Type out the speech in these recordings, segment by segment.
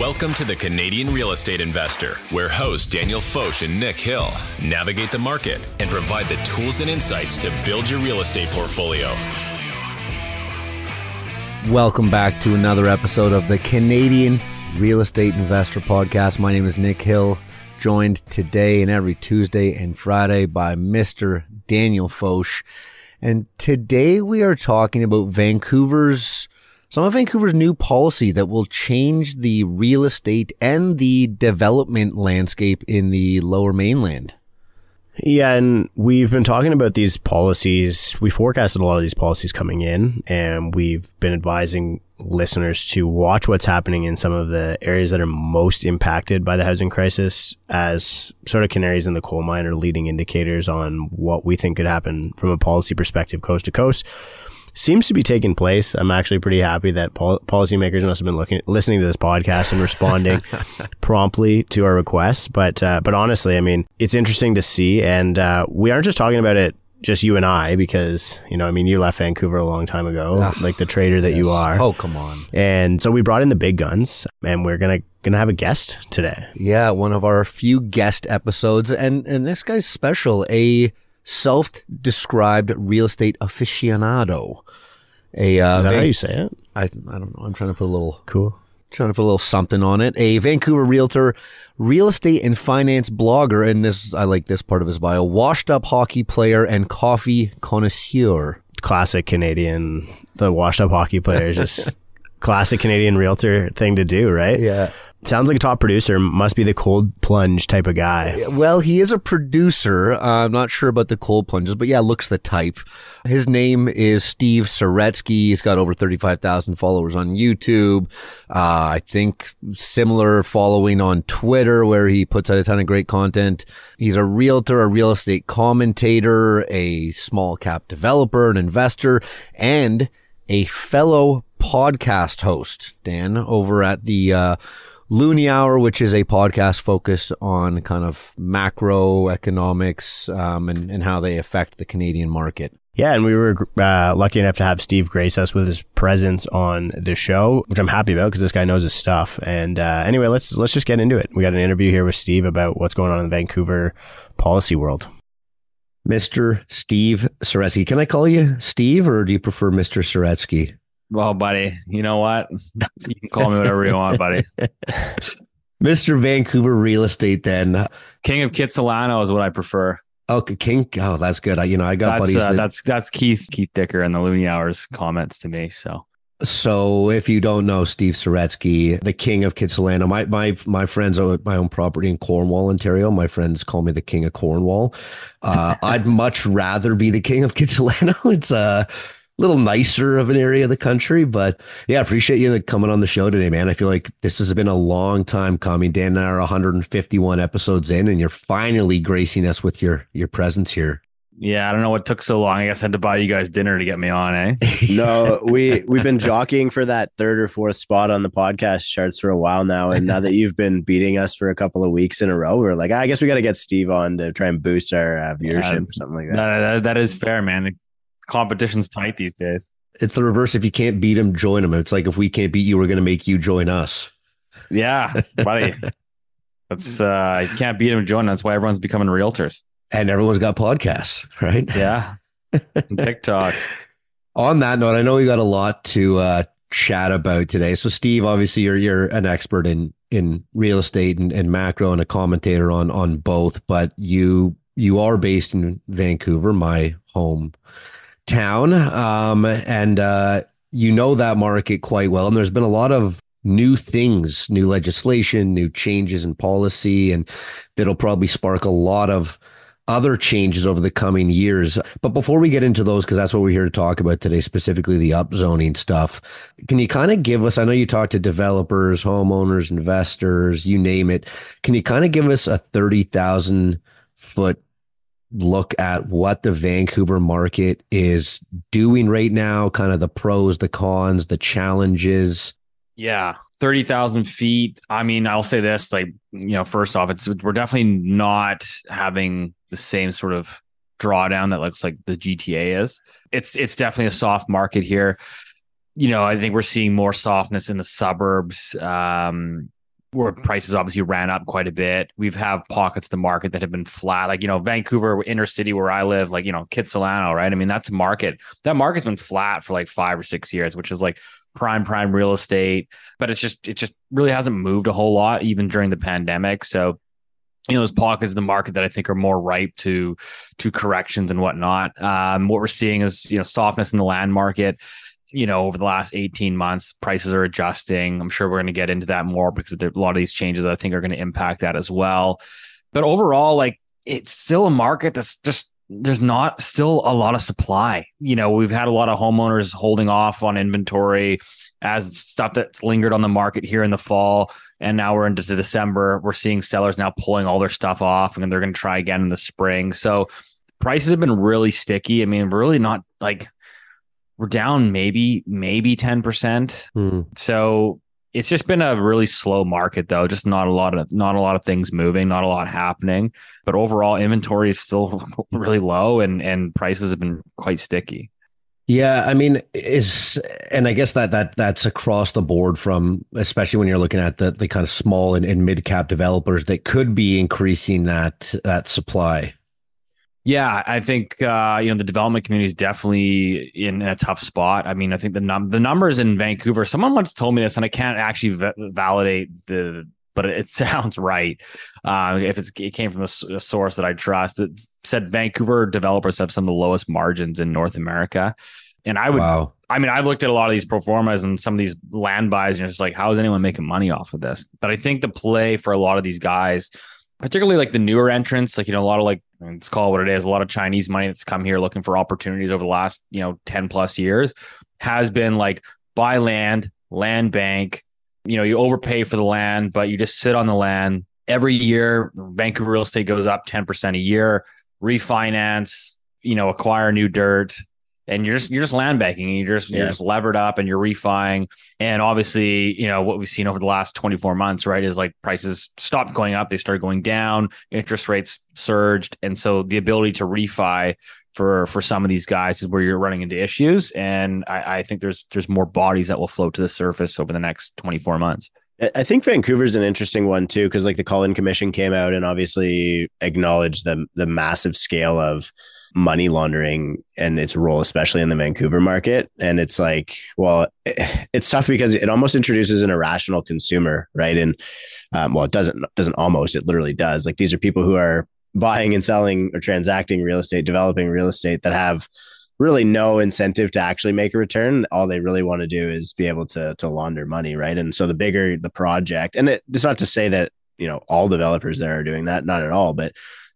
Welcome to the Canadian Real Estate Investor, where hosts Daniel Foch and Nick Hill navigate the market and provide the tools and insights to build your real estate portfolio. Welcome back to another episode of the Canadian Real Estate Investor Podcast. My name is Nick Hill, joined today and every Tuesday and Friday by Mr. Daniel Foch. And today we are talking about Vancouver's some of Vancouver's new policy that will change the real estate and the development landscape in the lower mainland. Yeah, and we've been talking about these policies. We forecasted a lot of these policies coming in, and we've been advising listeners to watch what's happening in some of the areas that are most impacted by the housing crisis as sort of canaries in the coal mine or leading indicators on what we think could happen from a policy perspective coast to coast seems to be taking place. I'm actually pretty happy that pol- policymakers must have been looking, listening to this podcast and responding promptly to our requests. But uh, but honestly, I mean, it's interesting to see, and uh, we aren't just talking about it. Just you and I, because you know, I mean, you left Vancouver a long time ago, Ugh, like the trader that yes. you are. Oh, come on! And so we brought in the big guns, and we're gonna gonna have a guest today. Yeah, one of our few guest episodes, and and this guy's special. A self-described real estate aficionado. A uh, Is that Van- how you say it? I I don't know. I'm trying to put a little Cool. trying to put a little something on it. A Vancouver realtor, real estate and finance blogger, and this I like this part of his bio. Washed up hockey player and coffee connoisseur. Classic Canadian, the washed up hockey player is just classic Canadian realtor thing to do, right? Yeah. Sounds like a top producer. Must be the cold plunge type of guy. Well, he is a producer. Uh, I'm not sure about the cold plunges, but yeah, looks the type. His name is Steve Saretsky. He's got over 35,000 followers on YouTube. Uh, I think similar following on Twitter where he puts out a ton of great content. He's a realtor, a real estate commentator, a small cap developer, an investor, and a fellow podcast host, Dan, over at the, uh, Loonie Hour, which is a podcast focused on kind of macroeconomics um, and, and how they affect the Canadian market. Yeah, and we were uh, lucky enough to have Steve grace us with his presence on the show, which I'm happy about because this guy knows his stuff. And uh, anyway, let's let's just get into it. We got an interview here with Steve about what's going on in the Vancouver policy world. Mr. Steve Saretsky. Can I call you Steve or do you prefer Mr. Saretsky? Well, buddy, you know what? You can call me whatever you want, buddy. Mr. Vancouver Real Estate, then. King of Kitsilano is what I prefer. Okay, King. Oh, that's good. I, you know, I got That's buddies. uh, that, that's that's Keith Keith Dicker and the Loonie Hours comments to me. So So, if you don't know Steve Saretsky, the king of Kitsilano, my my my friends own my own property in Cornwall, Ontario. My friends call me the king of Cornwall. Uh, I'd much rather be the king of Kitsilano. It's a little nicer of an area of the country, but yeah, I appreciate you coming on the show today, man. I feel like this has been a long time coming. Dan and I are 151 episodes in, and you're finally gracing us with your your presence here. yeah, I don't know what took so long. I guess I had to buy you guys dinner to get me on, eh? No, we we've been jockeying for that third or fourth spot on the podcast charts for a while now, and now that you've been beating us for a couple of weeks in a row, we're like, I guess we got to get Steve on to try and boost our uh, viewership Yeah. or something like that, that. that, that is fair, man. Competition's tight these days. It's the reverse. If you can't beat him, join him. It's like if we can't beat you, we're going to make you join us. Yeah, buddy. That's uh you can't beat him joining. That's why everyone's becoming realtors. And everyone's got podcasts, right? Yeah. And TikToks. on that note, I know we got a lot to uh, chat about today. So, Steve, obviously, you're you're an expert in in real estate and, and macro, and a commentator on on both. But you you are based in Vancouver, my home town, um, and uh, you know that market quite well. And there's been a lot of new things, new legislation, new changes in policy, and that'll probably spark a lot of other changes over the coming years. But before we get into those, because that's what we're here to talk about today, specifically the upzoning stuff, can you kind of give us? I know you talk to developers, homeowners, investors, you name it. Can you kind of give us a 30,000 foot look at what the Vancouver market is doing right now, kind of the pros, the cons, the challenges? Yeah, thirty thousand feet. I mean, I'll say this: like, you know, first off, it's we're definitely not having the same sort of drawdown that looks like the GTA is. It's it's definitely a soft market here. You know, I think we're seeing more softness in the suburbs. Um, where prices obviously ran up quite a bit. We've have pockets of the market that have been flat, like you know Vancouver inner city where I live, like you know Kitsilano, right? I mean that's market that market's been flat for like five or six years, which is like prime prime real estate, but it's just it just really hasn't moved a whole lot even during the pandemic. So you know those pockets of the market that I think are more ripe to to corrections and whatnot. Um, what we're seeing is you know softness in the land market you know, over the last 18 months, prices are adjusting. I'm sure we're going to get into that more because a lot of these changes I think are going to impact that as well. But overall, like it's still a market that's just there's not still a lot of supply. You know, we've had a lot of homeowners holding off on inventory as stuff that's lingered on the market here in the fall. And now we're into December. We're seeing sellers now pulling all their stuff off and they're going to try again in the spring. So prices have been really sticky. I mean, really not like we're down maybe maybe 10%. Hmm. So it's just been a really slow market though, just not a lot of not a lot of things moving, not a lot happening. But overall inventory is still really low and and prices have been quite sticky. Yeah, I mean, is and I guess that that that's across the board from especially when you're looking at the the kind of small and, and mid cap developers that could be increasing that that supply. Yeah, I think uh, you know the development community is definitely in, a tough spot. I mean, I think the num- the numbers in Vancouver. Someone once told me this, and I can't actually v- validate the, but it sounds right. Uh, if it came from a source that I trust, that said Vancouver developers have some of the lowest margins in North America. And I would, wow. I mean, I've looked at a lot of these pro formas and some of these land buys, and just like, how is anyone making money off of this? But I think the play for a lot of these guys particularly like the newer entrants, like, you know, a lot of like, it's called what it is, a lot of Chinese money that's come here looking for opportunities over the last, you know, 10 plus years has been like buy land, land bank, you know, you overpay for the land, but you just sit on the land. Every year, Vancouver real estate goes up 10% a year, refinance, you know, acquire new dirt, and you're just you're just land banking and you're just yeah. you're just levered up and you're refining and obviously you know what we've seen over the last 24 months right is like prices stopped going up they started going down interest rates surged. And so the ability to refi for for some of these guys is where you're running into issues. And I, I think there's there's more bodies that will float to the surface over the next 24 months. I think Vancouver's an interesting one too, because like the Cullen Commission came out and obviously acknowledged the the massive scale of money laundering and its role, especially in the Vancouver market. And it's like, well, it's tough because it almost introduces an irrational consumer, right? And um, well, it doesn't doesn't almost, it literally does. Like these are people who are buying and selling or transacting real estate, developing real estate that have really no incentive to actually make a return. All they really want to do is be able to to launder money, right? And so the bigger the project, and it, it's not to say that you know all developers there are doing that, not at all, but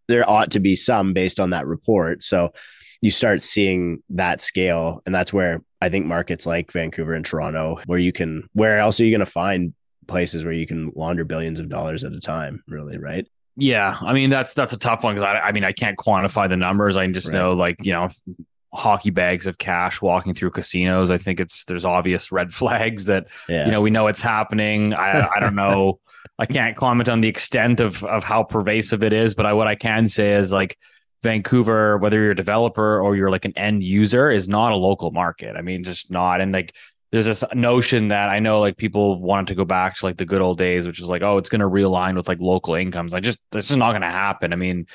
there ought to be some based on that report. So you start seeing that scale. And that's where I think markets like Vancouver and Toronto, where you can, where else are you going to find places where you can launder billions of dollars at a time, really, right? Yeah. I mean, that's, that's a tough one because I, I mean, I can't quantify the numbers. I just right. know, like, you know, hockey bags of cash walking through casinos. I think it's, there's obvious red flags that, yeah. you know, we know it's happening. I, I don't know. I can't comment on the extent of of how pervasive it is, but I, what I can say is like Vancouver, whether you're a developer or you're like an end user, is not a local market. I mean, just not. And like, there's this notion that I know like people wanted to go back to like the good old days, which is like, oh, it's going to realign with like local incomes. I just this is not going to happen. I mean,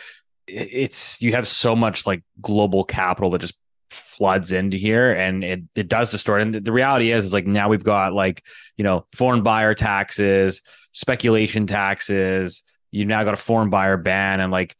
it's you have so much like global capital that just floods into here and it, it does distort. And the reality is, is like now we've got like, you know, foreign buyer taxes, speculation taxes. You now got a foreign buyer ban and like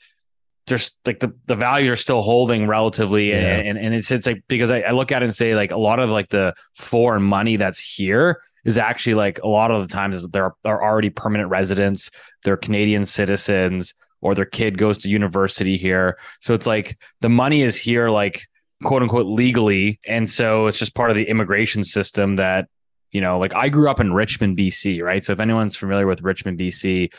there's like the, the values are still holding relatively yeah. and, and it's it's like because I, I look at it and say like a lot of like the foreign money that's here is actually like a lot of the times they're are already permanent residents, they're Canadian citizens, or their kid goes to university here. So it's like the money is here like quote unquote legally. And so it's just part of the immigration system that you know, like I grew up in Richmond, BC, right? So if anyone's familiar with Richmond, BC,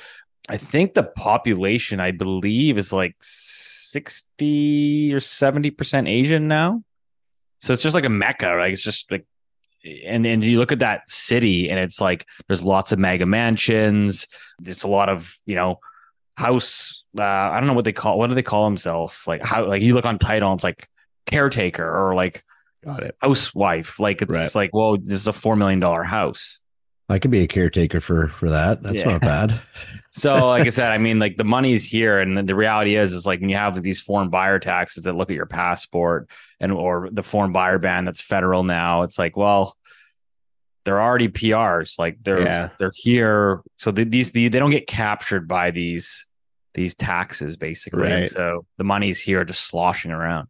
I think the population, I believe, is like 60 or 70% Asian now. So it's just like a mecca, right? It's just like, and and you look at that city and it's like there's lots of mega mansions. It's a lot of, you know, house. Uh, I don't know what they call, what do they call themselves? Like how, like you look on title, it's like caretaker or like Got it. Housewife. Like it's right. like, well, this is a four million dollar house. I could be a caretaker for for that. That's Yeah. not bad. So, like I said, I mean, like the money's here, and the reality is, is like when you have these foreign buyer taxes that look at your passport, and or the foreign buyer ban that's federal now. It's like, well, they're already PRs, like they're Yeah. they're here, so the, these the, they don't get captured by these these taxes, basically. Right. so the money's here, just sloshing around.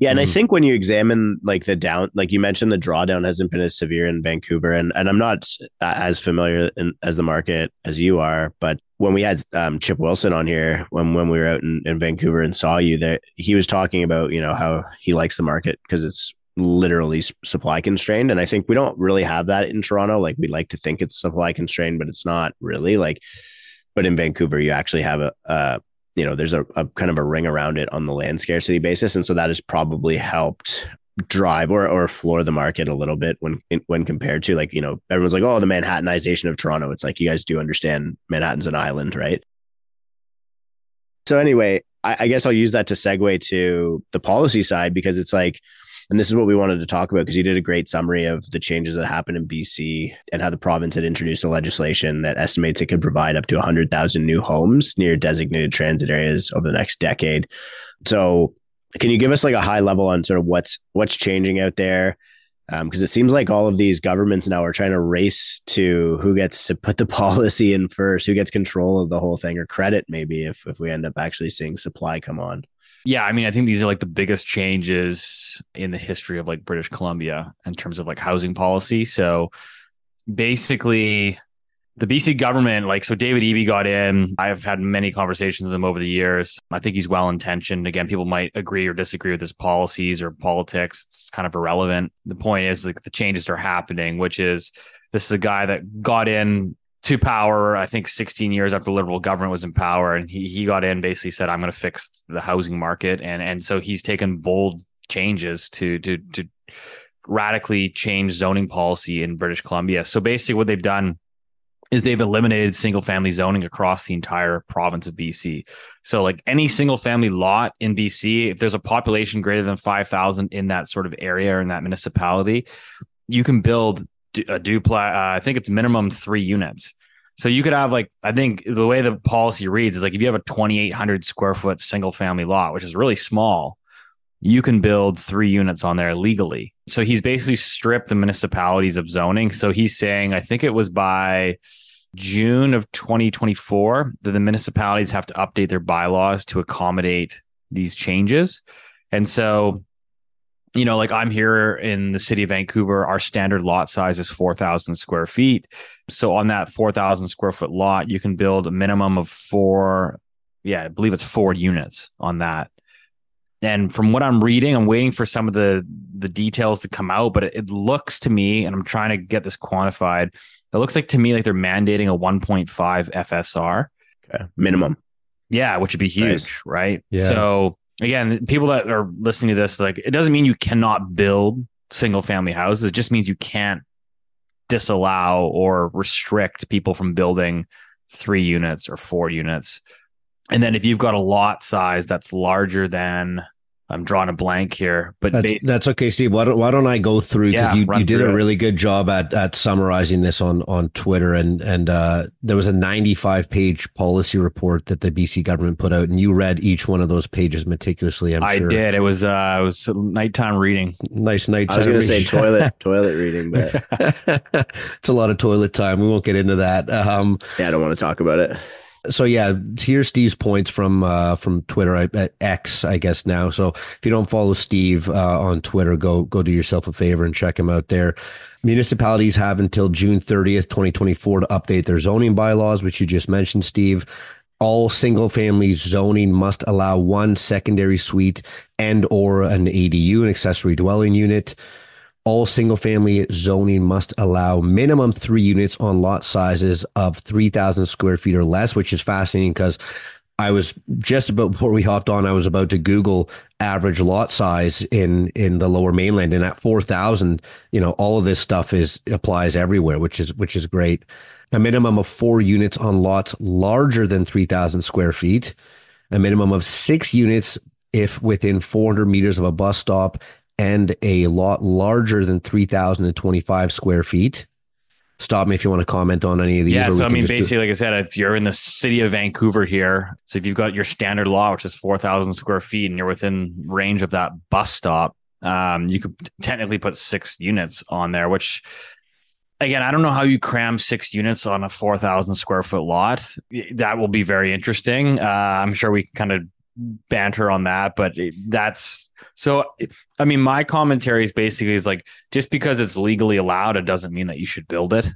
Yeah, and I Mhm. think when you examine like the down, like you mentioned, the drawdown hasn't been as severe in Vancouver, and and I'm not as familiar in, as the market as you are, but when we had um, Chip Wilson on here, when when we were out in, in Vancouver and saw you there, he was talking about you know how he likes the market because it's literally supply constrained, and I think we don't really have that in Toronto. Like we like to think it's supply constrained, but it's not really. Like, but in Vancouver, you actually have a, a you know, there's a, a kind of a ring around it on the land scarcity basis, and so that has probably helped drive or or floor the market a little bit when when compared to like you know everyone's like oh the Manhattanization of Toronto. It's like you guys do understand Manhattan's an island, right? So anyway, I, I guess I'll use that to segue to the policy side because it's like, and this is what we wanted to talk about because you did a great summary of the changes that happened in BC and how the province had introduced a legislation that estimates it could provide up to 100,000 new homes near designated transit areas over the next decade. So, can you give us like a high level on sort of what's what's changing out there? Um, because it seems like all of these governments now are trying to race to who gets to put the policy in first, who gets control of the whole thing, or credit maybe if if we end up actually seeing supply come on. Yeah, I mean, I think these are like the biggest changes in the history of like British Columbia in terms of like housing policy. So basically, the BC government, like, so David Eby got in. I've had many conversations with him over the years. I think he's well intentioned. Again, people might agree or disagree with his policies or politics. It's kind of irrelevant. The point is, like, the changes are happening, which is this is a guy that got in to power, I think 16 years after Liberal government was in power. And he, he got in, basically said, I'm going to fix the housing market. And, and so he's taken bold changes to, to, to radically change zoning policy in British Columbia. So basically, what they've done is they've eliminated single family zoning across the entire province of BC. So like any single family lot in BC, if there's a population greater than 5,000 in that sort of area or in that municipality, you can build a duplex. Uh, I think it's minimum three units. So you could have like I think the way the policy reads is like if you have a 2,800 square foot single family lot, which is really small, you can build three units on there legally. So he's basically stripped the municipalities of zoning. So he's saying I think it was by June of 2024 that the municipalities have to update their bylaws to accommodate these changes. And so you know, like I'm here in the city of Vancouver, our standard lot size is 4,000 square feet. So on that 4,000 square foot lot, you can build a minimum of four, yeah, I believe it's four units on that. And from what I'm reading, I'm waiting for some of the the details to come out, but it, it looks to me, and I'm trying to get this quantified. It looks like to me like they're mandating a 1.5 FSR. Okay. Minimum. Yeah, which would be huge, Nice. right? Yeah. So again, people that are listening to this, like it doesn't mean you cannot build single family houses. It just means you can't disallow or restrict people from building three units or four units. And then if you've got a lot size that's larger than I'm drawing a blank here, but That's, bas- that's okay, Steve. Why don't, why don't I go through because Yeah, you, you did a it. really good job at at summarizing this on on Twitter and and uh, there was a 95 page policy report that the BC government put out and you read each one of those pages meticulously. I'm I sure. did. It was uh it was nighttime reading. Nice night. I was going to say toilet toilet reading, but it's a lot of toilet time. We won't get into that. Um, yeah, I don't want to talk about it. So yeah, here's Steve's points from uh, from Twitter I- at X, I guess now. So if you don't follow Steve uh, on Twitter, go go do yourself a favor and check him out there. Municipalities have until June 30th, 2024, to update their zoning bylaws, which you just mentioned, Steve. All single family zoning must allow one secondary suite and or an ADU, an accessory dwelling unit. All single family zoning must allow minimum three units on lot sizes of 3,000 square feet or less, which is fascinating because I was just about before we hopped on, I was about to Google average lot size in in the lower mainland. And at 4,000, you know, all of this stuff is applies everywhere, which is which is great. A minimum of four units on lots larger than 3,000 square feet, a minimum of six units if within 400 meters of a bus stop and a lot larger than 3,025 square feet. stop me if you want to comment on any of these. Yeah, so I mean, just do- basically, like I said, if you're in the city of Vancouver here, so if you've got your standard law, which is four thousand square feet, and you're within range of that bus stop, um, you could technically put six units on there. Which, again, I don't know how you cram six units on a four thousand square foot lot. That will be very interesting. Uh, I'm sure we can kind of banter on that, but that's so. I mean, my commentary is basically is like just because it's legally allowed, it doesn't mean that you should build it.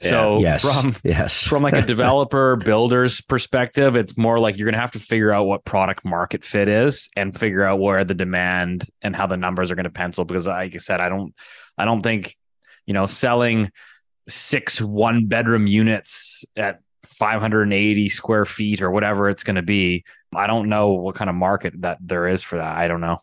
So yes, from yes, from like a developer builder's perspective, it's more like you're going to have to figure out what product market fit is and figure out where the demand and how the numbers are going to pencil. Because, like I said, I don't, I don't think, you know, selling six one bedroom units at 580 square feet or whatever it's going to be. I don't know what kind of market that there is for that. I don't know.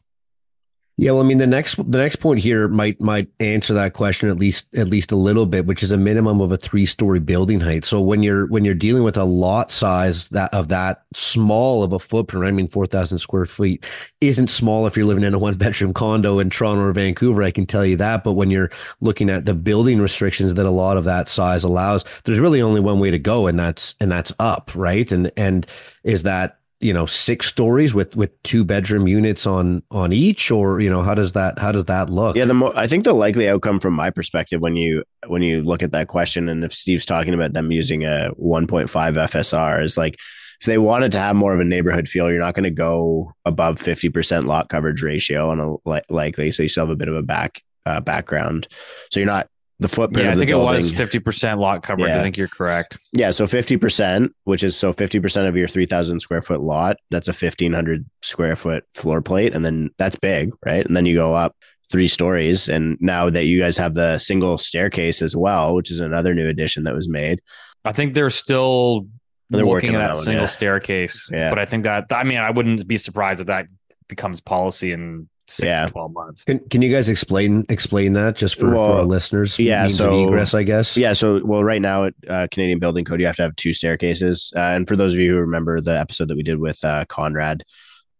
Yeah, well, I mean, the next the next point here might might answer that question at least at least a little bit, which is a minimum of a three story building height. So when you're when you're dealing with a lot size that of that small of a footprint, I mean, four thousand square feet isn't small if you're living in a one bedroom condo in Toronto or Vancouver. I can tell you that. But when you're looking at the building restrictions that a lot of that size allows, there's really only one way to go, and that's and that's up, right? And and is that you know six stories with with two bedroom units on on each or you know how does that how does that look? Yeah, the mo- I think the likely outcome from my perspective when you when you look at that question, and if Steve's talking about them using a 1.5 FSR, is like if they wanted to have more of a neighborhood feel, you're not going to go above 50% lot coverage ratio on a li- likely, so you still have a bit of a back uh, background, so you're not the footprint. Yeah, I think building, it was 50% lot coverage. I think you're correct. Yeah, so 50%, which is so 50% of your 3000 square foot lot, that's a 1500 square foot floor plate and then that's big, right? And then you go up three stories and now that you guys have the single staircase as well, which is another new addition that was made. I think they're still They're looking working at on that that one, single yeah. staircase. Yeah. But I think that I mean I wouldn't be surprised if that becomes policy in six Yeah. to twelve months. can, can you guys explain explain that just for, for our listeners yeah, Means so- egress i guess Yeah, so well right now at uh, Canadian Building Code you have to have two staircases. Uh, and for those of you who remember the episode that we did with uh, Conrad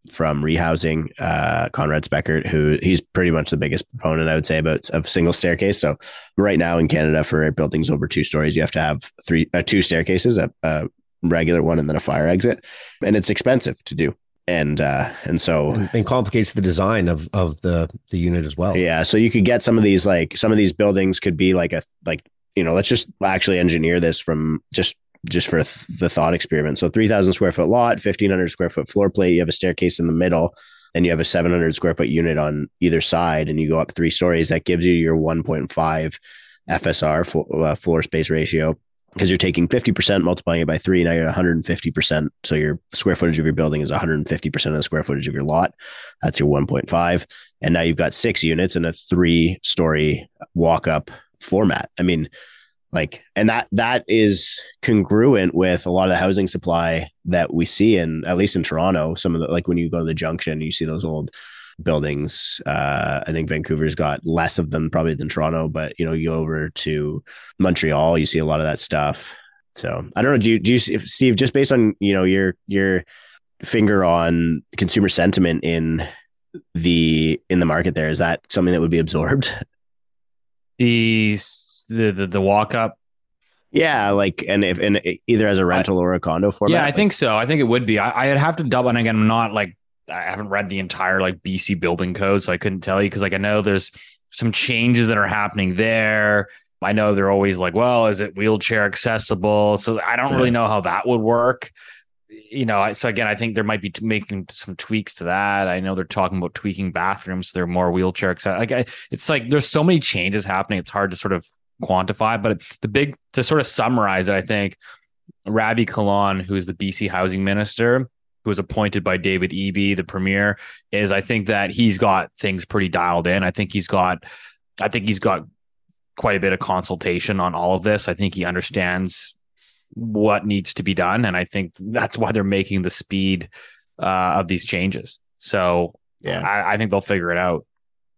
from rehousing uh Conrad Speckert who he's pretty much the biggest proponent I would say about of single staircase so right now in Canada for buildings over two stories you have to have three uh, two staircases a, a regular one and then a fire exit and it's expensive to do and uh and so and, and complicates the design of of the the unit as well yeah, so you could get some of these like some of these buildings could be like a like you know let's just actually engineer this from just just for th- the thought experiment. So three thousand square foot lot, fifteen hundred square foot floor plate. You have a staircase in the middle, and you have a seven hundred square foot unit on either side, and you go up three stories. That gives you your one point five FSR fo- uh, floor space ratio because you're taking 50% multiplying it by three now you're 150% so your square footage of your building is 150% of the square footage of your lot. That's your 1.5 and now you've got six units in a three story walk up format. I mean like and that that is congruent with a lot of the housing supply that we see in at least in toronto some of the like when you go to the junction you see those old buildings uh i think vancouver's got less of them probably than toronto but you know you go over to montreal you see a lot of that stuff so i don't know do you, do you steve just based on you know your your finger on consumer sentiment in the in the market there is that something that would be absorbed The the the, the walk up. yeah like and if and either as a rental or a condo format Yeah, I like- think so. I think it would be. I, I'd have to double. And again, I'm not like I haven't read the entire like BC building code, so I couldn't tell you because like I know there's some changes that are happening there. I know they're always like, well, is it wheelchair accessible? So I don't really know how that would work. You know, so again, I think there might be making some tweaks to that. I know they're talking about tweaking bathrooms; so they're more wheelchair accessible. Like, I, it's like there's so many changes happening; it's hard to sort of quantify. But the big to sort of summarize it, I think Ravi Kahlon, who is the BC housing minister, who was appointed by David Eby, the premier, is I think that he's got things pretty dialed in. I think he's got, I think he's got quite a bit of consultation on all of this. I think he understands what needs to be done, and I think that's why they're making the speed uh, of these changes. So yeah I, I think they'll figure it out.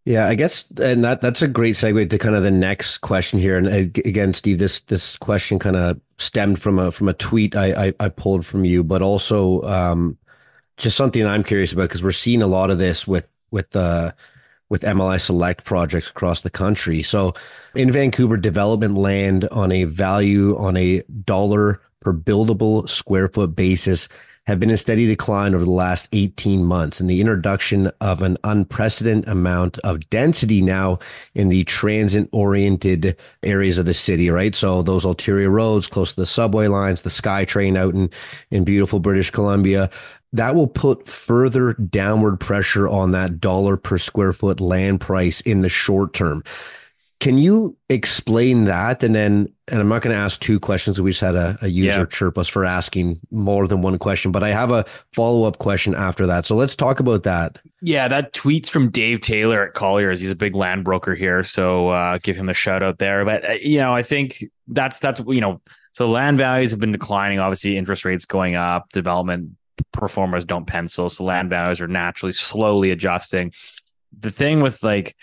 Yeah, I guess, and that that's a great segue to kind of the next question here. And uh, again, Steve, this this question kind of stemmed from a from a tweet I I, I pulled from you, but also um, just something I'm curious about because we're seeing a lot of this with with uh, with MLI Select projects across the country. So in Vancouver, development land on a value on a dollar per buildable square foot basis have been in steady decline over the last 18 months, and the introduction of an unprecedented amount of density now in the transit oriented areas of the city, right? So, those arterial roads close to the subway lines, the SkyTrain out in, in beautiful British Columbia, that will put further downward pressure on that dollar per square foot land price in the short term. Can you explain that? And then, and I'm not going to ask two questions. We just had a, a user yeah. chirp us for asking more than one question, but I have a follow up question after that. So let's talk about that. Yeah, that tweet's from Dave Taylor at Colliers. He's a big land broker here, so uh, give him a shout out there. But uh, you know, I think that's that's you know, so land values have been declining. Obviously, interest rates going up, development pro formas don't pencil, so land values are naturally slowly adjusting. The thing with like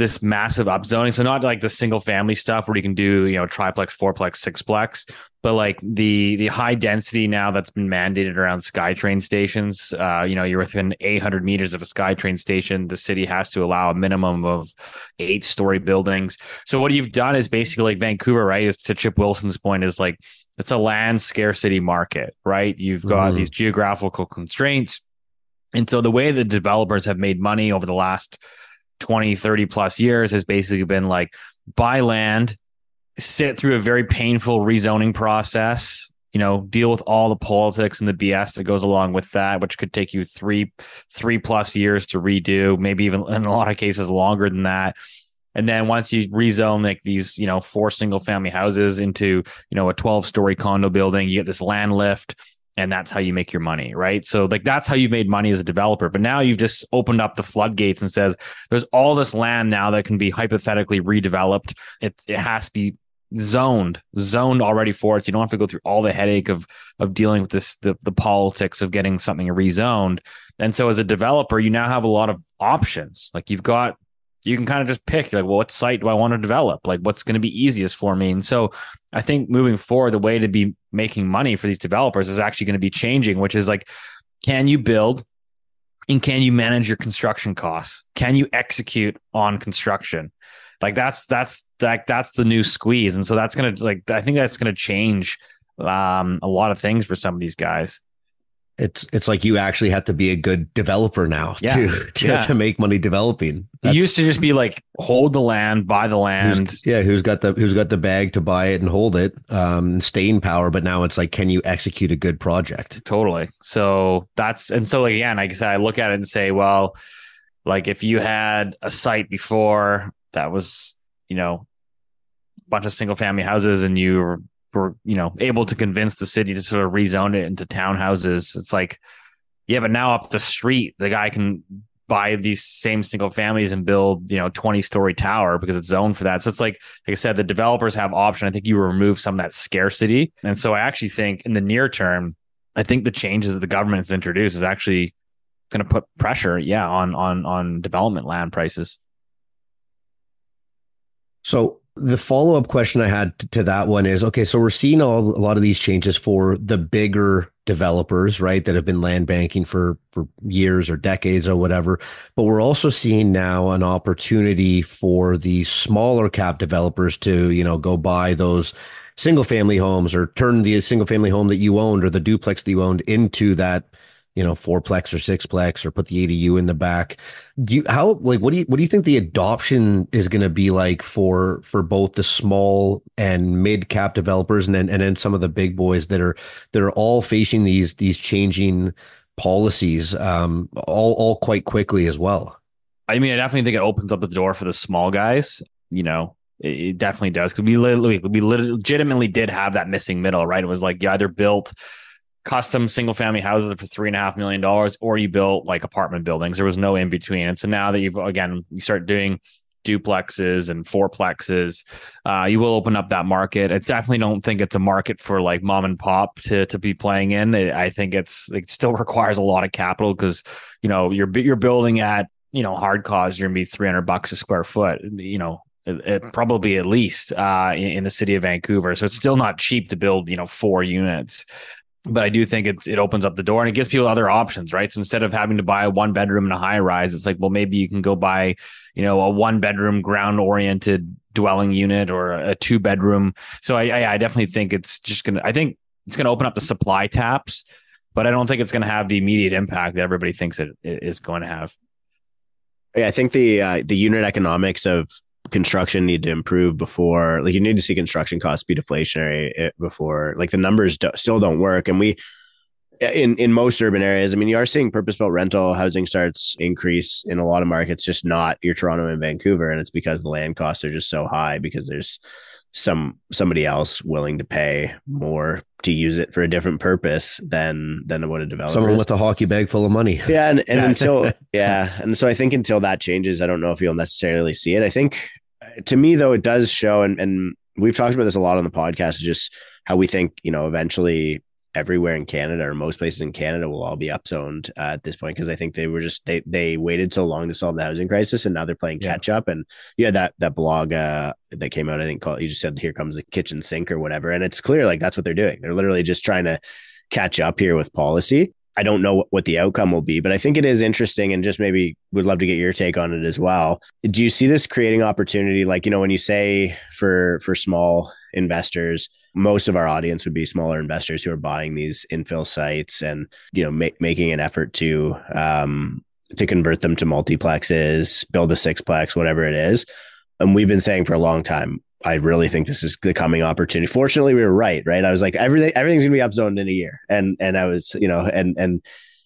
this massive upzoning. So not like the single family stuff where you can do, you know, triplex, fourplex, sixplex, but like the the high density now that's been mandated around SkyTrain stations. Uh, you know, you're within 800 meters of a SkyTrain station. The city has to allow a minimum of eight story buildings. So what you've done is basically like Vancouver, right? Is to Chip Wilson's point is like it's a land scarcity market, right? You've got mm. these geographical constraints. And so the way the developers have made money over the last 20, 30 plus years has basically been like buy land, sit through a very painful rezoning process, you know, deal with all the politics and the BS that goes along with that, which could take you three, three plus years to redo, maybe even in a lot of cases longer than that. And then once you rezone like these, you know, four single family houses into, you know, a 12 story condo building, you get this land lift and that's how you make your money right? So like that's how you made money as a developer. But now you've just opened up the floodgates and says there's all this land now that can be hypothetically redeveloped. It, it has to be zoned zoned already for it. So you don't have to go through all the headache of of dealing with this the, the politics of getting something rezoned. And so as a developer you now have a lot of options. Like you've got you can kind of just pick like well what site do i want to develop? Like what's going to be easiest for me? And so i think moving forward the way to be making money for these developers is actually going to be changing which is like can you build and can you manage your construction costs? Can you execute on construction? Like that's that's like that's the new squeeze. And so that's going to like i think that's going to change um, a lot of things for some of these guys it's it's like you actually have to be a good developer now yeah. to to, yeah. to make money developing. That's, it used to just be like hold the land, buy the land. Who's, yeah, who's got the who's got the bag to buy it and hold it, um, staying power. But now it's like, can you execute a good project? Totally. So that's and so like, again, like I said, I look at it and say, well, like if you had a site before that was, you know, a bunch of single family houses and you were you know able to convince the city to sort of rezone it into townhouses. It's like, yeah, but now up the street, the guy can buy these same single families and build you know 20 story tower because it's zoned for that. So it's like like i said the developers have option. I think you remove some of that scarcity. And so i actually think in the near term i think the changes that the government has introduced is actually going to put pressure yeah on on on development land prices. So the follow up question I had to that one is okay, so we're seeing all, a lot of these changes for the bigger developers, right, that have been land banking for for years or decades or whatever. But we're also seeing now an opportunity for the smaller cap developers to, you know, go buy those single family homes or turn the single family home that you owned or the duplex that you owned into that you know fourplex or sixplex or put the ADU in the back. Do you how like what do you what do you think the adoption is going to be like for for both the small and mid cap developers and then and then some of the big boys that are that are all facing these these changing policies um all all quite quickly as well. I mean, I definitely think it opens up the door for the small guys. You know, it, definitely does because we literally we legitimately did have that missing middle, right? It was like you either built custom single family houses for three and a half million dollars, or you built like apartment buildings. There was no in between. And so now that you've again you start doing duplexes and fourplexes, uh, you will open up that market. I definitely don't think it's a market for like mom and pop to to be playing in. I think it's it still requires a lot of capital because you know you're you're building at you know hard cost you're gonna be 300 bucks a square foot you know it, it probably at least uh, in, in, the city of Vancouver. So it's still not cheap to build, you know, four units. But I do think it's it opens up the door and it gives people other options, right? So instead of having to buy a one bedroom in a high rise, it's like, well, maybe you can go buy, you know, a one bedroom ground oriented dwelling unit or a two bedroom. So I, I, I definitely think it's just gonna. I think it's gonna open up the supply taps, but I don't think it's gonna have the immediate impact that everybody thinks it is going to have. Yeah, I think the uh, the unit economics of construction need to improve before like you need to see construction costs be deflationary eh, before like the numbers do, still don't work. And we in in most urban areas i mean you are seeing purpose built rental housing starts increase in a lot of markets just not your toronto and vancouver. And it's because the land costs are just so high because there's some somebody else willing to pay more to use it for a different purpose than than what a developer someone with a hockey bag full of money. Yeah and, and until yeah and so i think until that changes i don't know if you'll necessarily see it. I think uh, to me though it does show and, and we've talked about this a lot on the podcast just how we think you know eventually everywhere in Canada or most places in Canada will all be upzoned uh, at this point because I think they were just they they waited so long to solve the housing crisis and now they're playing catch up. And yeah that that blog uh, that came out I think called you just said here comes the kitchen sink or whatever. And it's clear like that's what they're doing. They're literally just trying to catch up here with policy. I don't know what the outcome will be, but I think it is interesting and just maybe would love to get your take on it as well. Do you see this creating opportunity? Like, you know, when you say for for small investors, most of our audience would be smaller investors who are buying these infill sites and, you know, ma- making an effort to um to convert them to multiplexes, build a sixplex, whatever it is. And we've been saying for a long time, I really think this is the coming opportunity. Fortunately, we were right, right? I was like, everything, everything's gonna be upzoned in a year, and and I was, you know, and and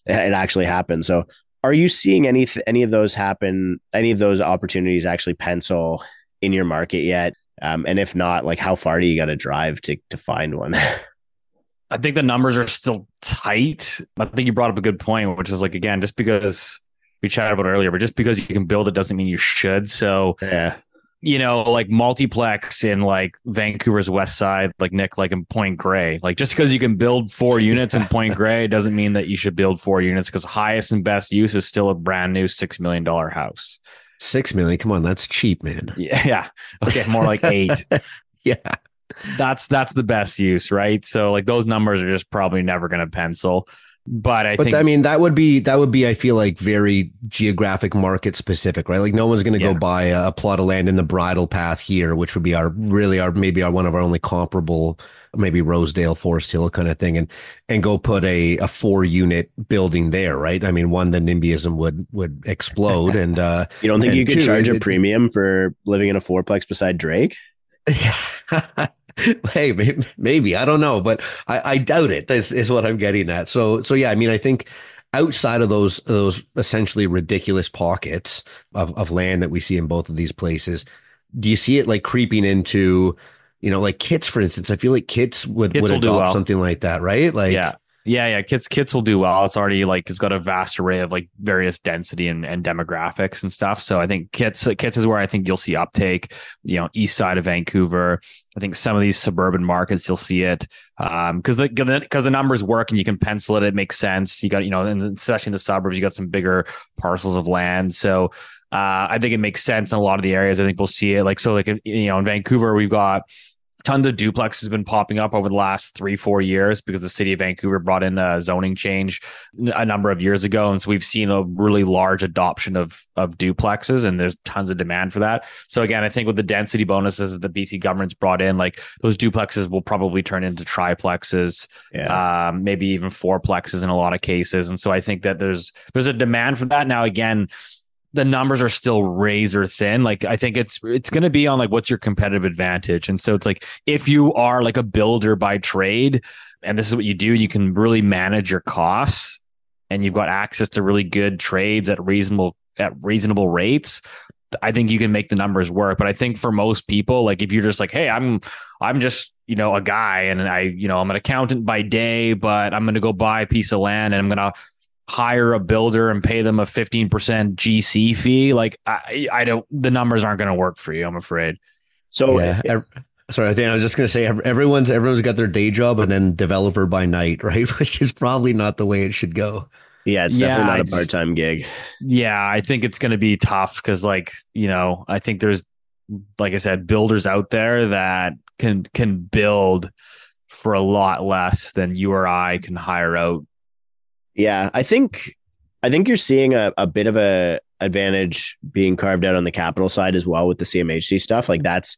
it actually happened. So, are you seeing any any of those happen? Any of those opportunities actually pencil in your market yet? Um, and if not, like, how far do you got to drive to to find one? I think the numbers are still tight. I think you brought up a good point, which is like again, just because we chatted about earlier, but just because you can build it doesn't mean you should. So yeah you know, like multiplex in like Vancouver's west side, like Nick, like in Point Grey. Like just because you can build four units in Point Grey doesn't mean that you should build four units because highest and best use is still a brand new six million dollar house. Six million? Come on, that's cheap, man. Yeah, yeah. Okay, more like eight. yeah. That's that's the best use, right? So like those numbers are just probably never gonna pencil. But I but think I mean that would be that would be I feel like very geographic market specific, right? Like no one's going to yeah. go buy a, a, plot of land in the bridle path here, which would be our really our maybe our one of our only comparable maybe Rosedale, Forest Hill kind of thing, and and go put a a four unit building there, right? I mean, one the NIMBYism would would explode, and uh, you don't think you could two, charge it, a premium for living in a fourplex beside Drake? Yeah. hey, maybe, maybe, I don't know, but I, I doubt it. This is what I'm getting at. So, so yeah, I mean, I think outside of those those essentially ridiculous pockets of of land that we see in both of these places, do you see it like creeping into, you know, like kits, for instance? I feel like kits would kits would adopt well. something like that, right? Like, yeah. Yeah, yeah, kits kits will do well. It's already like it's got a vast array of like various density and, and demographics and stuff. So I think kits kits is where I think you'll see uptake. You know, east side of Vancouver. I think some of these suburban markets you'll see it because um, the because the numbers work and you can pencil it. It makes sense. You got you know, and especially in the suburbs, you got some bigger parcels of land. So uh, I think it makes sense in a lot of the areas. I think we'll see it like so like you know in Vancouver we've got tons of duplex has been popping up over the last three, four years because the city of Vancouver brought in a zoning change a number of years ago. And so we've seen a really large adoption of, of duplexes and there's tons of demand for that. So again, I think with the density bonuses that the BC government's brought in, like those duplexes will probably turn into triplexes, yeah. um, maybe even fourplexes in a lot of cases. And so I think that there's, there's a demand for that. Now, again, the numbers are still razor thin. Like I think it's it's going to be on like what's your competitive advantage. And so it's like if you are like a builder by trade and this is what you do, you can really manage your costs and you've got access to really good trades at reasonable at reasonable rates. I think you can make the numbers work. But I think for most people, like if you're just like, hey, I'm I'm just you know a guy and I you know I'm an accountant by day, but I'm going to go buy a piece of land and I'm going to hire a builder and pay them a 15% GC fee. Like I, I don't, the numbers aren't going to work for you. I'm afraid. So yeah. sorry, Dan, I was just going to say everyone's, everyone's got their day job and then developer by night, right? Which is probably not the way it should go. Yeah, it's yeah, definitely not a part time gig. Yeah, I think it's going to be tough because, like, you know, I think there's, like I said, builders out there that can can build for a lot less than you or I can hire out. Yeah, I think I think you're seeing a, a bit of a advantage being carved out on the capital side as well with the CMHC stuff. Like that's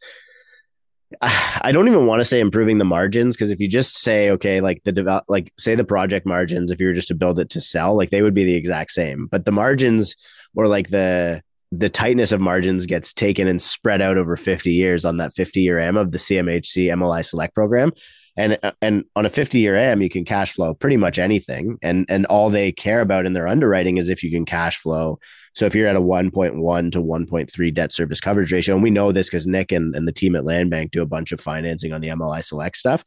I don't even want to say improving the margins because if you just say okay, like the develop, like say the project margins, if you were just to build it to sell, like they would be the exact same. But the margins or like the the tightness of margins gets taken and spread out over 50 years on that 50 year AM of the CMHC MLI Select program. And uh, and on a 50 year AM, you can cash flow pretty much anything. And and all they care about in their underwriting is if you can cash flow so if you're at a 1.1 to 1.3 debt service coverage ratio, and we know this because Nick and, and the team at Land Bank do a bunch of financing on the MLI Select stuff,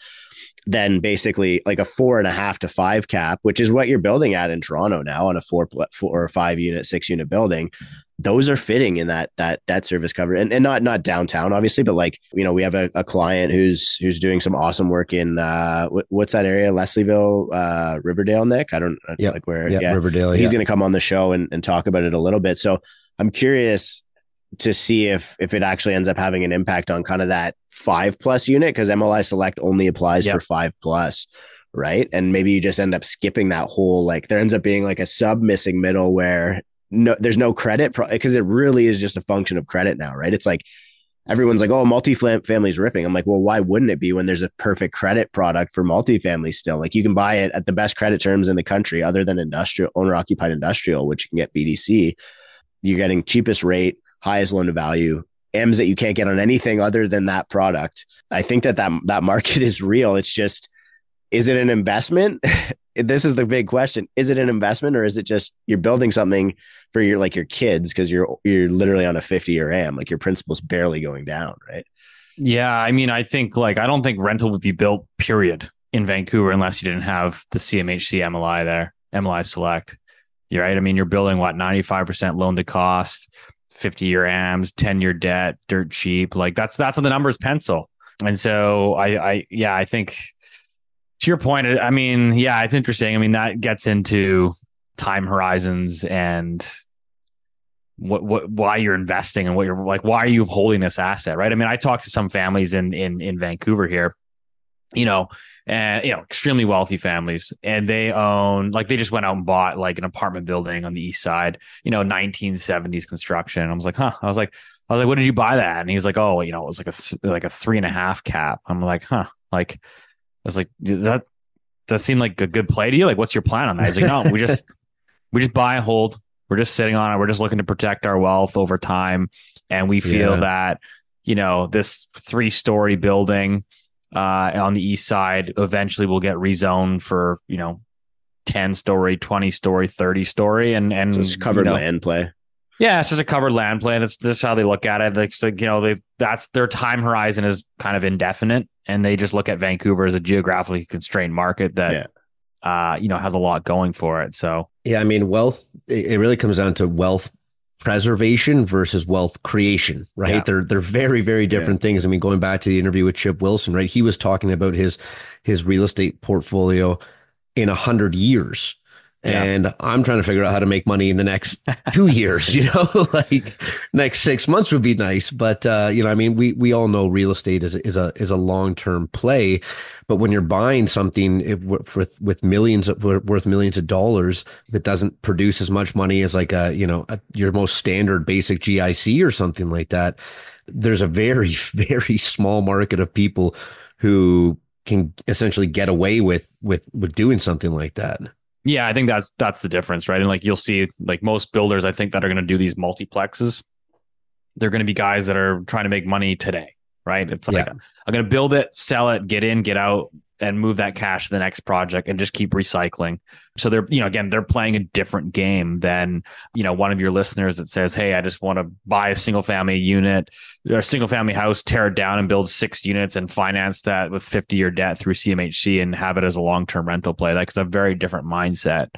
then basically like a four and a half to five cap, which is what you're building at in Toronto now on a four, four or five unit, six unit building, those are fitting in that that debt service cover and, and not not downtown obviously but like you know we have a, a client who's who's doing some awesome work in uh what's that area leslieville uh riverdale nick i don't yeah like where yeah, yeah. riverdale he's yeah. going to come on the show and, and talk about it a little bit. So i'm curious to see if if it actually ends up having an impact on kind of that five plus unit because mli select only applies yep. for five plus right? And maybe you just end up skipping that whole like there ends up being like a sub missing middle where no there's no credit because it really is just a function of credit now right? It's like everyone's like oh multifamily is ripping. I'm like well why wouldn't it be when there's a perfect credit product for multifamily still? Like you can buy it at the best credit terms in the country other than industrial owner occupied industrial which you can get bdc you're getting cheapest rate highest loan to value m's that you can't get on anything other than that product. I think that that, that market is real. It's just is it an investment? This is the big question. Is it an investment or is it just you're building something for your like your kids because you're you're literally on a 50 year am like your principal's barely going down right? Yeah i mean i think like i don't think rental would be built period in vancouver unless you didn't have the cmhc mli there mli select you're right? I mean you're building what 95% loan to cost 50 year ams 10 year debt dirt cheap like that's that's how the numbers pencil. And so i i yeah i think to your point, I mean, yeah, it's interesting. I mean, that gets into time horizons and what what why you're investing and what you're like why are you holding this asset right? I mean i talked to some families in in in vancouver here you know and you know extremely wealthy families and they own like they just went out and bought like an apartment building on the east side you know 1970s construction. I was like huh. I was like i was like what did you buy that and he's like oh you know it was like a th- like a three and a half cap. I'm like huh. Like I was like, that does that seem like a good play to you? Like, what's your plan on that? He's like, no, we just we just buy and hold. We're just sitting on it. We're just looking to protect our wealth over time, and we feel yeah. that you know this three story building uh, on the east side eventually will get rezoned for you know 10 story 20 story 30 story and and so it's covered you know, land play yeah, it's just a covered land plan. That's just how they look at it. Like, like you know, they that's their time horizon is kind of indefinite, and they just look at Vancouver as a geographically constrained market that, yeah. uh, you know, has a lot going for it. So yeah, I mean, wealth. It really comes down to wealth preservation versus wealth creation, right? Yeah. They're they're very very different yeah. things. I mean, going back to the interview with Chip Wilson, right? He was talking about his his real estate portfolio in a hundred years yeah. and I'm trying to figure out how to make money in the next two years. You know, like next six months would be nice, but uh, you know, I mean, we we all know real estate is is a is a long term play, but when you're buying something if, with with millions of, worth millions of dollars that doesn't produce as much money as like a you know a, your most standard basic GIC or something like that, there's a very very small market of people who can essentially get away with with with doing something like that. Yeah, I think that's that's the difference, right? And like you'll see, like most builders, I think that are going to do these multiplexes. They're going to be guys that are trying to make money today, right? It's like yeah. I'm going to build it, sell it, get in, get out, and move that cash to the next project and just keep recycling. So they're, you know, again, they're playing a different game than, you know, one of your listeners that says, Hey, I just want to buy a single family unit or single family house, tear it down and build six units and finance that with 50 year debt through CMHC and have it as a long term rental play. Like it's a very different mindset.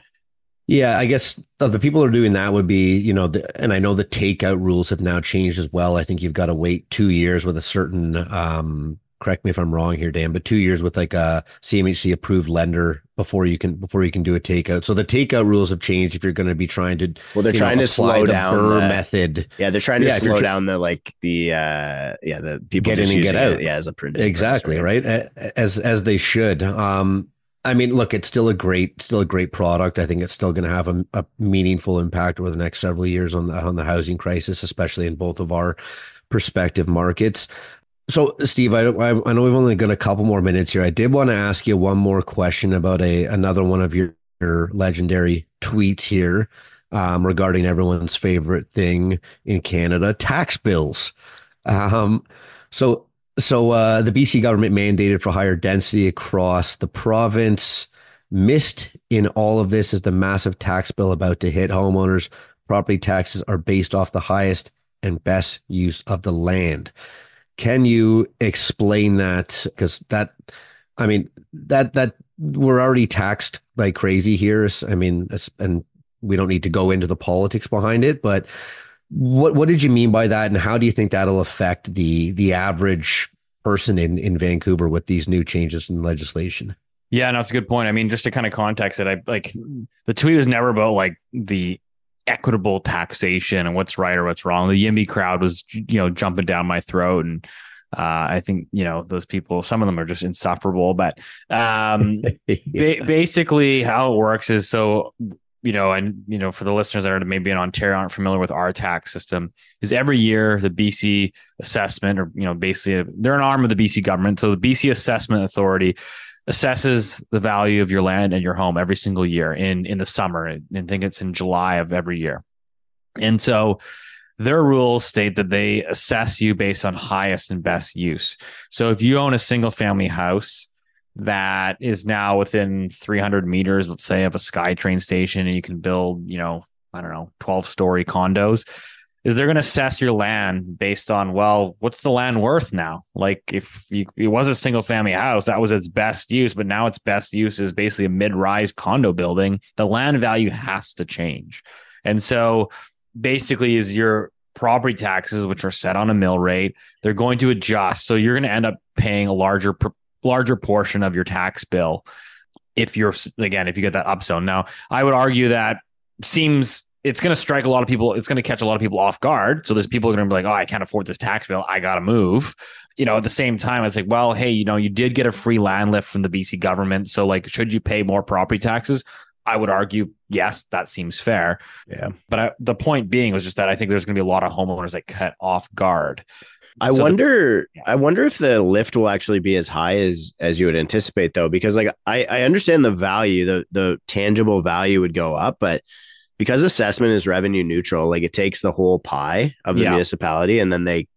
Yeah, I guess the people who are doing that would be, you know, the, and I know the takeout rules have now changed as well. I think you've got to wait two years with a certain um, correct me if I'm wrong here, Dan, but two years with like a CMHC approved lender before you can before you can do a takeout. So the takeout rules have changed if you're going to be trying to well they're trying know, to slow the down BRRRR the, method. Yeah, they're trying to Yeah, slow down the like the uh yeah the people Get in and get using it, out. yeah as a Exactly right. As as they should. Um, I mean, look, it's still a great still a great product. I think it's still going to have a, a meaningful impact over the next several years on the on the housing crisis, especially in both of our prospective markets. So, Steve, I, I I know we've only got a couple more minutes here. I did want to ask you one more question about a another one of your, your legendary tweets here um, regarding everyone's favorite thing in Canada, tax bills. Um, so, so uh, the BC government mandated for higher density across the province. Missed in all of this is the massive tax bill about to hit homeowners. Property taxes are based off the highest and best use of the land. Can you explain that? Because that, I mean, that that we're already taxed like crazy here. I mean, and we don't need to go into the politics behind it, but what what did you mean by that, and how do you think that'll affect the the average person in in Vancouver with these new changes in legislation? Yeah, no, that's a good point. I mean, just to kind of context it, I like the tweet was never about like the equitable taxation and what's right or what's wrong. The Yimby crowd was, you know, jumping down my throat. And uh, I think, you know, those people, some of them are just insufferable. But um, yeah. ba- basically, how it works is so, you know, and, you know, for the listeners that are maybe in Ontario aren't familiar with our tax system, is every year the BC assessment, or, you know, basically they're an arm of the BC government. So the BC Assessment Authority assesses the value of your land and your home every single year in in the summer and I think it's in July of every year. And so their rules state that they assess you based on highest and best use. So if you own a single family house that is now within 300 meters let's say of a SkyTrain station and you can build, you know, I don't know, 12 story condos, is they're going to assess your land based on well what's the land worth now? Like if you, it was a single family house that was its best use but now its best use is basically a mid-rise condo building. The land value has to change. And so basically is your property taxes which are set on a mill rate they're going to adjust. So you're going to end up paying a larger larger portion of your tax bill if you're again if you get that upzone. Now i would argue that seems it's going to strike a lot of people. It's going to catch a lot of people off guard. So there's people going to be like, "Oh, I can't afford this tax bill. I got to move." You know, at the same time, it's like, well, hey, you know, you did get a free land lift from the BC government, so like, should you pay more property taxes? I would argue, yes, that seems fair. Yeah, but I, the point being was just that I think there's going to be a lot of homeowners that cut off guard. I so wonder. The, yeah. I wonder if the lift will actually be as high as as you would anticipate, though, because like I I understand the value, the the tangible value would go up, but because assessment is revenue neutral, like it takes the whole pie of the yeah. municipality and then they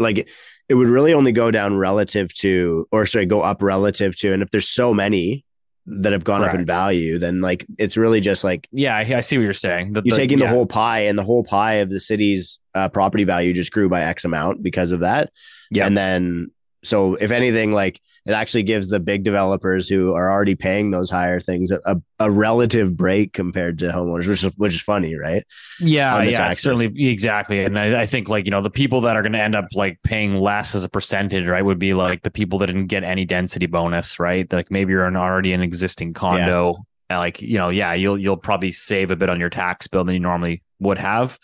like it would really only go down relative to, or sorry, go up relative to. And if there's so many that have gone Correct. up in value, then like it's really just like yeah, I, I see what you're saying. The, you're the, taking yeah. the whole pie, and the whole pie of the city's uh, property value just grew by X amount because of that. Yeah, and then so if anything, like it actually gives the big developers who are already paying those higher things a, a, a relative break compared to homeowners, which is which is funny, right? Yeah, yeah, taxes. certainly, exactly. And I, I, think like you know the people that are going to end up like paying less as a percentage, right, would be like the people that didn't get any density bonus, right? Like maybe you're an already an existing condo, yeah. like you know, yeah, you'll you'll probably save a bit on your tax bill than you normally would have.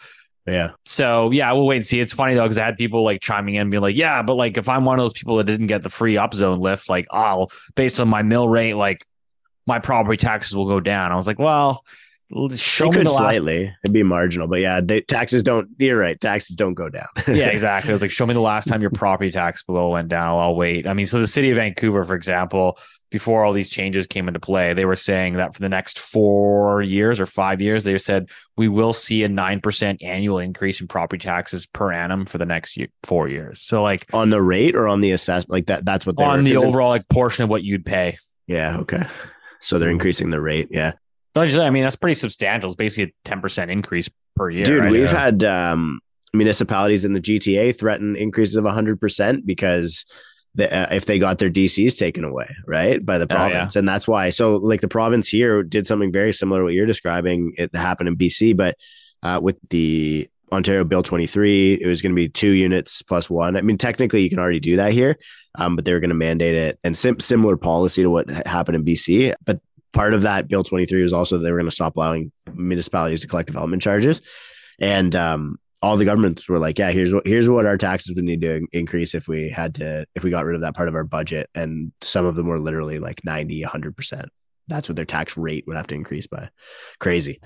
Yeah. So yeah, we'll wait and see. It's funny though because I had people like chiming in, being like, "Yeah, but like if I'm one of those people that didn't get the free upzone lift, like I'll based on my mill rate, like my property taxes will go down." I was like, "Well, show me the last- slightly. It'd be marginal, but yeah, they, taxes don't. You're right. Taxes don't go down. yeah, exactly. I was like, "Show me the last time your property tax bill went down. I'll, wait." I mean, so the city of Vancouver, for example, before all these changes came into play, they were saying that for the next four years or five years, they said we will see a 9% annual increase in property taxes per annum for the next year, four years. So, like on the rate or on the assessment, like that, that's what they on the overall like portion of what you'd pay. Yeah. Okay. So they're increasing the rate. Yeah. But I mean, that's pretty substantial. It's basically a 10% increase per year. Dude, right? we've yeah. had um, municipalities in the GTA threaten increases of 100% because the, uh, if they got their DCs taken away, right, by the province, oh, yeah. and that's why. So, like the province here did something very similar to what you're describing. It happened in BC, but uh, with the Ontario Bill 23. It was going to be two units plus one. I mean, technically, you can already do that here, um, but they were going to mandate it and sim- similar policy to what happened in BC. But part of that Bill 23 was also they were going to stop allowing municipalities to collect development charges. And um, all the governments were like, yeah, here's what here's what our taxes would need to increase if we had to if we got rid of that part of our budget. And some of them were literally like 90, 100%. That's what their tax rate would have to increase by. Crazy.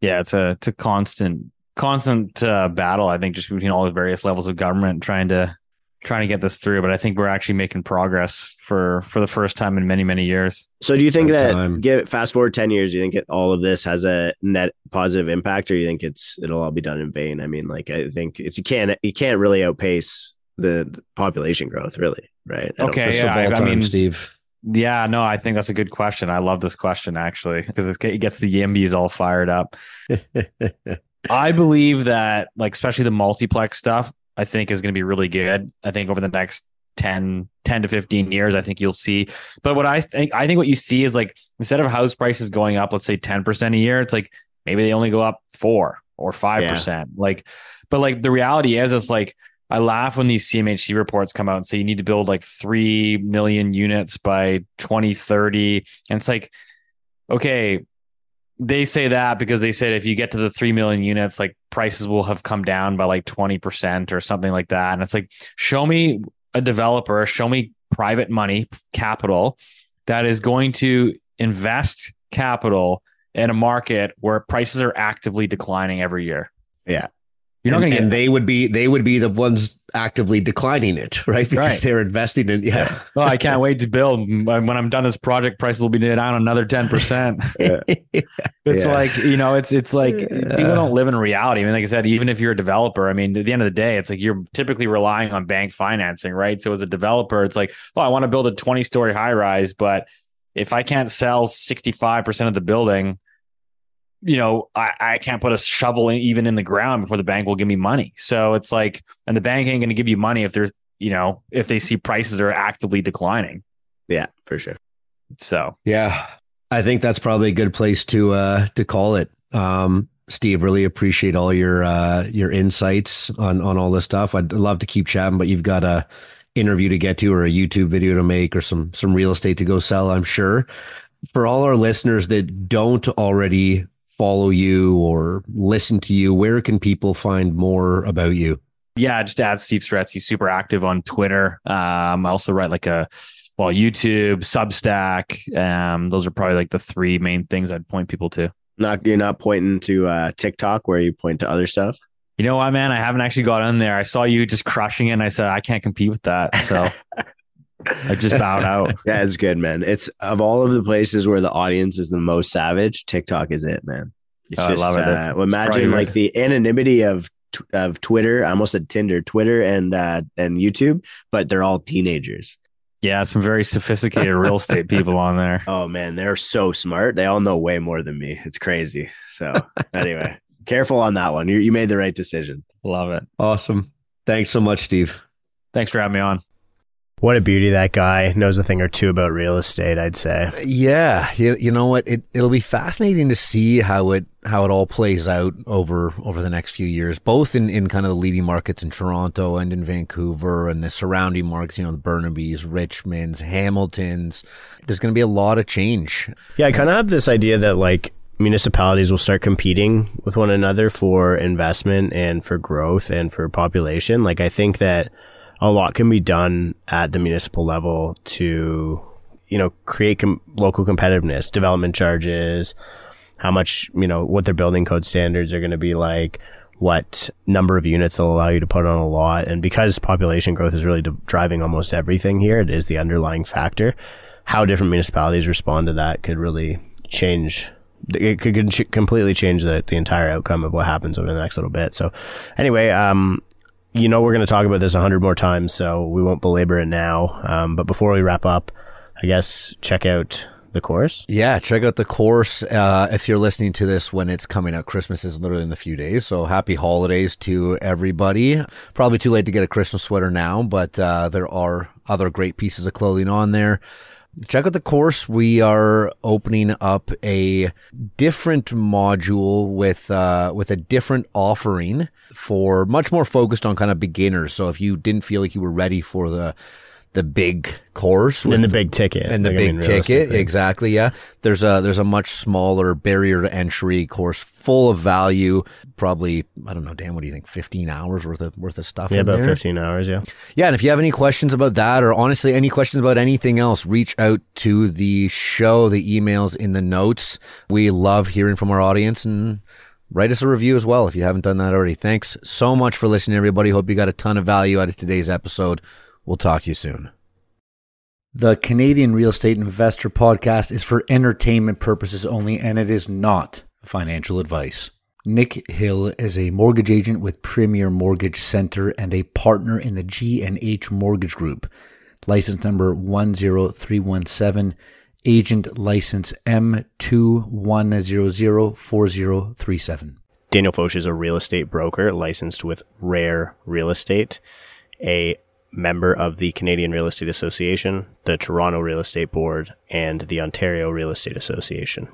Yeah, it's a it's a constant constant uh, battle I think just between all the various levels of government trying to trying to get this through, but I think we're actually making progress for for the first time in many many years. So, do you think that time. give fast forward ten years? Do you think it, all of this has a net positive impact, or you think it's it'll all be done in vain? I mean, like I think it's you can't you can't really outpace the, the population growth, really, right? I okay, yeah, I, I mean, Steve. Yeah, no, I think that's a good question. I love this question actually because it gets the Yimbys all fired up. I believe that, like, especially the multiplex stuff, I think is going to be really good. I think over the next 10, 10 to 15 years, I think you'll see. But what I think, I think what you see is like instead of house prices going up, let's say 10% a year, it's like maybe they only go up four or 5%. Yeah. Like, but like the reality is, it's like, I laugh when these CMHC reports come out and say you need to build like 3 million units by 2030. And it's like, okay, they say that because they said if you get to the 3 million units like prices will have come down by like 20% or something like that and it's like show me a developer show me private money capital that is going to invest capital in a market where prices are actively declining every year yeah you're and, not going to get. And they would be they would be the ones actively declining it, right? Because right. they're investing in. Yeah. Oh, I can't wait to build. When I'm done this project, prices will be down another ten percent. It's yeah. like you know, it's it's like yeah. people don't live in reality. I mean, like I said, even if you're a developer, I mean, at the end of the day, it's like you're typically relying on bank financing, right? So as a developer, it's like, oh, I want to build a 20 story high rise, but if I can't sell 65 percent of the building you know, I, I can't put a shovel in, even in the ground before the bank will give me money. So it's like, and the bank ain't going to give you money if there's, you know, if they see prices are actively declining. Yeah, for sure. So yeah, I think that's probably a good place to uh to call it. Um, Steve, really appreciate all your uh your insights on on all this stuff. I'd love to keep chatting, but you've got a interview to get to or a YouTube video to make or some some real estate to go sell, I'm sure. For all our listeners that don't already follow you or listen to you, where can people find more about you? Yeah, just add Steve Saretsky. He's super active on Twitter. Um, I also write like a well, YouTube, Substack. Um, those are probably like the three main things I'd point people to. Not you're not pointing to uh, TikTok where you point to other stuff. You know what, man? I haven't actually got on there. I saw you just crushing it, and I said I can't compete with that. So I just bowed out. Yeah, it's good, man. It's of all of the places where the audience is the most savage, TikTok is it, man. It's oh, just, I love it. Uh, well, imagine like the anonymity of of Twitter. I almost said Tinder, Twitter, and uh, and YouTube, but they're all teenagers. Yeah, some very sophisticated real estate people on there. Oh man, they're so smart. They all know way more than me. It's crazy. So anyway, careful on that one. You you made the right decision. Love it. Awesome. Thanks so much, Steve. Thanks for having me on. What a beauty that guy knows a thing or two about real estate, I'd say. Yeah, you, you know what? It it'll be fascinating to see how it how it all plays out over over the next few years, both in, in kind of the leading markets in Toronto and in Vancouver and the surrounding markets, you know, the Burnaby's, Richmonds, Hamiltons. There's going to be a lot of change. Yeah, I kind of have this idea that like municipalities will start competing with one another for investment and for growth and for population. Like I think that a lot can be done at the municipal level to, you know, create com- local competitiveness, development charges, how much, you know, what their building code standards are going to be like, what number of units they'll allow you to put on a lot. And because population growth is really driving almost everything here, it is the underlying factor. How different municipalities respond to that could really change it could completely change the, the entire outcome of what happens over the next little bit. So anyway, um, you know we're going to talk about this a hundred more times, so we won't belabor it now. Um, but before we wrap up, I guess check out the course. Yeah, check out the course. Uh, if you're listening to this when it's coming out, Christmas is literally in a few days. So happy holidays to everybody. Probably too late to get a Christmas sweater now, but uh, there are other great pieces of clothing on there. Check out the course. We are opening up a different module with uh, with a different offering for much more focused on kind of beginners. So if you didn't feel like you were ready for the the big course and the big ticket and the Like, I big mean, ticket exactly yeah. There's a there's a much smaller barrier to entry course full of value probably i don't know dan what do you think 15 hours worth of worth of stuff Yeah, about there? 15 hours, yeah. yeah and if you have any questions about that or honestly any questions about anything else reach out to the show the emails in the notes. We love hearing from our audience and write us a review as well if you haven't done that already. Thanks so much for listening everybody. Hope you got a ton of value out of today's episode we'll talk to you soon The Canadian Real Estate Investor Podcast is for entertainment purposes only, and it is not financial advice. Nick Hill is a mortgage agent with Premier Mortgage Center and a partner in the G&H Mortgage Group. License number 10317, agent license M21004037. Daniel Foch is a real estate broker licensed with Rare Real Estate, a member of the Canadian Real Estate Association, the Toronto Real Estate Board, and the Ontario Real Estate Association.